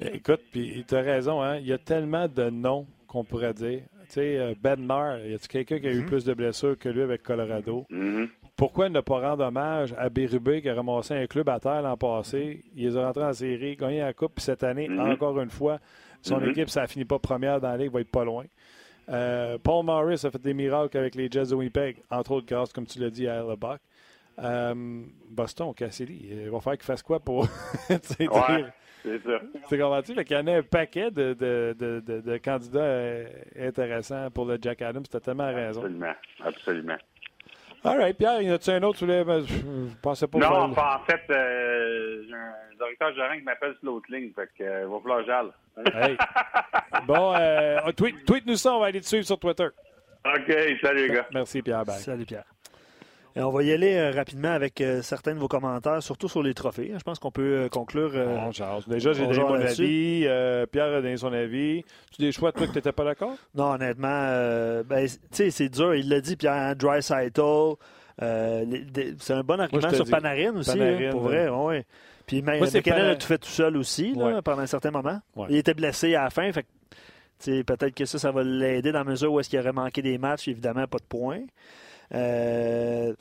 Écoute, puis tu as raison, hein? il y a tellement de noms qu'on pourrait dire. Tu sais, euh, Ben Mar, y a-t-il quelqu'un qui a eu mhm. plus de blessures que lui avec Colorado? Mhm. Pourquoi ne pas rendre hommage à Bérubé qui a ramassé un club à terre l'an passé? Il est rentré en série, gagné la Coupe, puis cette année, mhm. encore une fois, son équipe, ça finit pas première dans la Ligue, va être pas loin. Euh, Paul Morris a fait des miracles avec les Jets de Winnipeg, entre autres grâce, comme tu l'as dit, à Hellebuck. Euh, Boston, Cassidy, il va faire qu'il fasse quoi pour ouais. C'est ça. C'est compris? Il y en a un paquet de, de, de, de, candidats euh, intéressants pour le Jack Adams. Tu as tellement raison. Absolument. Absolument. All right. Pierre, y en a-tu un autre? Ben, je pensais pas. Non, enfin, en fait, euh, j'ai un directeur gérant qui m'appelle sur l'autre ligne. Fait que, euh, va falloir j'aille. Hey. bon, euh, tweet, tweet, nous ça. On va aller te suivre sur Twitter. OK. Salut, les gars. Merci, Pierre. Bye. Salut, Pierre on va y aller euh, rapidement avec euh, certains de vos commentaires, surtout sur les trophées. Je pense qu'on peut euh, conclure. Déjà, j'ai donné mon avis. Pierre a donné son avis. Tu des choix, toi, que tu n'étais pas d'accord? Non, honnêtement, ben, c'est dur. Il l'a dit, Pierre, hein, Dry c'est un bon argument sur Panarin aussi, hein, pour vrai. Ouais. Puis McKinnon a tout fait tout seul aussi pendant un certain moment. Il était blessé à la fin. peut-être que ça, ça va l'aider dans la mesure où est-ce qu'il aurait manqué des matchs, évidemment, pas de points. Euh,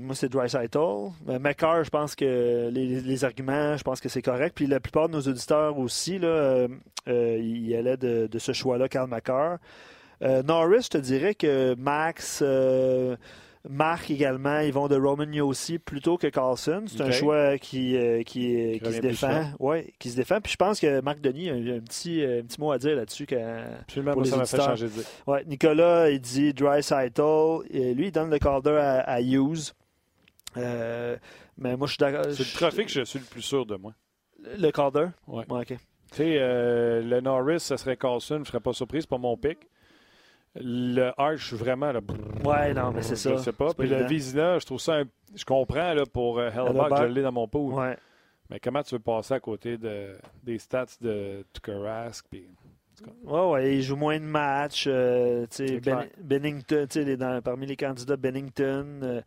moi, c'est Dry Ben, McCarr, je pense que les, arguments, je pense que c'est correct. Puis la plupart de nos auditeurs aussi, là, euh, euh ils allaient de, ce choix-là, Carl McCarr. Euh, Norris, je te dirais que Max, Marc également, ils vont de Roman Yossi plutôt que Carlson. C'est un choix qui, euh, qui, qui se défend. Ouais, qui se défend. Puis je pense que Marc Denis a un, petit, un petit mot à dire là-dessus. Absolument, pour ça m'a fait changer Ouais, Nicolas, il dit Dry Cytle. Lui, il donne le Calder à, à Hughes. Euh, mais moi, je suis d'accord. C'est le trophée que je suis le plus sûr de moi. Le Calder? Oui. Ouais, OK. Tu sais, euh, le Norris, ça serait Carlson. Je ne serais pas surpris. C'est pas mon pic. Le Arch, vraiment. Là, ouais, non, mais c'est ça. Je sais pas. Puis le Vizina, je trouve ça. Je comprends là, pour euh, Hellbach, je l'ai dans mon. Ouais. Mais comment tu veux passer à côté de, des stats de Tukarask? Puis... Ouais, ouais, il joue moins de matchs. Euh, ben, Bennington, dans, parmi les candidats, Bennington. Euh,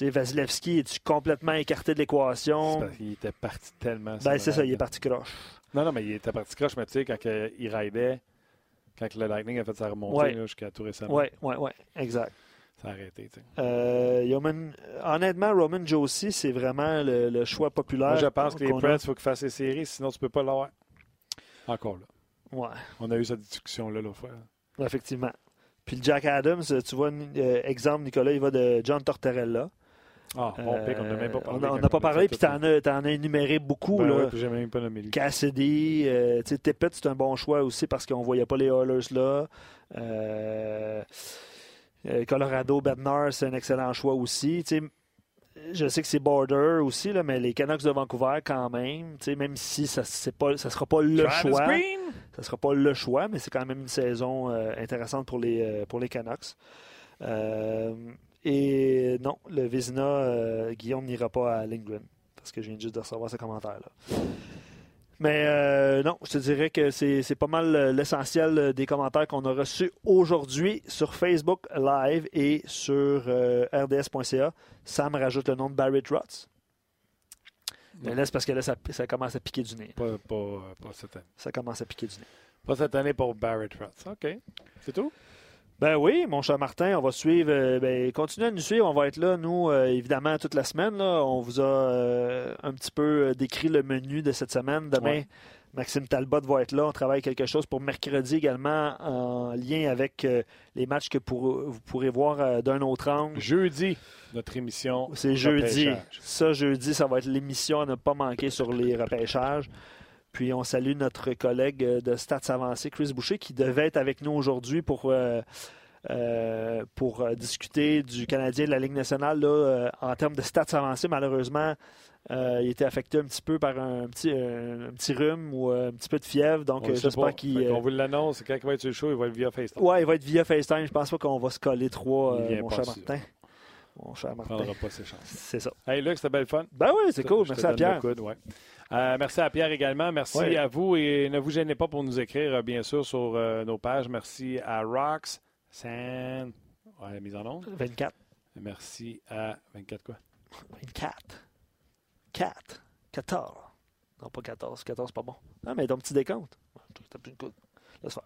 Vasilevski, est-tu complètement écarté de l'équation? Il était parti tellement. Ben, c'est ça, il est parti croche. Non, non, mais il était parti croche, mais tu sais, quand il raidait, quand le Lightning a fait sa remontée jusqu'à tout récemment. Oui, oui, oui, exact. Ça a arrêté. Tu sais. euh, honnêtement, Roman Josie, c'est vraiment le, choix populaire. Moi, je pense que les Preds, il faut qu'ils fassent les séries, sinon tu ne peux pas l'avoir. Encore là. Ouais. On a eu cette discussion-là l'autre fois. Effectivement. Puis le Jack Adams, tu vois, euh, exemple, Nicolas, il va de John Tortorella. Ah, bon on n'a même pas parlé. On n'a pas parlé, puis tu en, as énuméré beaucoup. Ben là. Ouais, même pas nommé Cassidy, euh, Tippett, c'est un bon choix aussi parce qu'on ne voyait pas les Oilers là. Euh, euh, Colorado, Bednar, c'est un excellent choix aussi. je sais que c'est border aussi, là, mais les Canucks de Vancouver, quand même, même si ça ne sera pas le choix. Ça sera pas le choix, mais c'est quand même une saison intéressante pour les, pour les Canucks. Et non, le Vézina, Guillaume n'ira pas à Lindgren, parce que je viens juste de recevoir ce commentaire-là. Mais non, je te dirais que c'est pas mal l'essentiel des commentaires qu'on a reçus aujourd'hui sur Facebook Live et sur rds.ca. Sam rajoute le nom de Barrett Rotz. Mais là, c'est parce que là, ça, commence à piquer du nez. Pas, pas, cette année. Ça commence à piquer du nez. Pas cette année pour Barrett Rotz. OK. C'est tout? Ben oui, mon cher Martin, on va suivre. Euh, ben, continuez à nous suivre. On va être là, nous, euh, évidemment, toute la semaine. Là. On vous a euh, un petit peu décrit le menu de cette semaine. Demain, Maxime Talbot va être là. On travaille quelque chose pour mercredi également en lien avec euh, les matchs que vous pourrez voir euh, d'un autre angle. Jeudi, notre émission. C'est jeudi. Ça, jeudi, ça va être l'émission à ne pas manquer sur les repêchages. Puis on salue notre collègue euh, de Stats Avancés, Chris Boucher, qui devait être avec nous aujourd'hui pour, pour discuter du Canadien de la Ligue nationale en termes de stats avancés. Malheureusement, euh, il était affecté un petit peu par un petit, un, petit rhume ou euh, un petit peu de fièvre. Donc, euh, j'espère qu'il. On vous l'annonce, quand il va être sur le show, il va être via FaceTime. Oui, il va être via FaceTime. Je pense pas qu'on va se coller trois, mon cher Martin. Mon cher Martin. On pas ses chances. C'est ça. Hey, Luc, c'était belle fun. Ben oui, c'est cool. Merci à Pierre. merci à Pierre également. Merci à vous et ne vous gênez pas pour nous écrire, bien sûr, sur nos pages. Merci à Rox, San. Ouais, mise en onde. 24. Merci à 24 quoi? 24. 4. 14. Non, pas 14. 14, c'est pas bon. Ah, mais ton petit décompte. Laisse faire.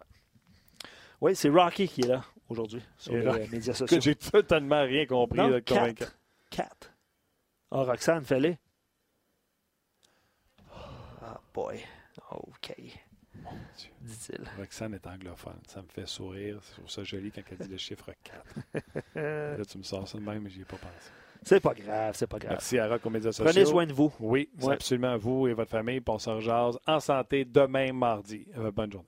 Oui, c'est Rocky qui est là aujourd'hui sur les médias sociaux. J'ai totalement rien compris. Non, 4. 4. Ah, Roxane, fais-les. Ah, boy. OK. Dit-il. Roxane est anglophone. Ça me fait sourire. C'est pour ça joli quand elle dit le chiffre 4. là, tu me sors ça de même, mais j'y ai pas pensé. C'est pas grave, c'est pas grave. Merci à Rock aux médias sociaux. Prenez soin de vous. Oui, absolument vous et votre famille. Pour se en santé demain mardi. Euh, bonne journée.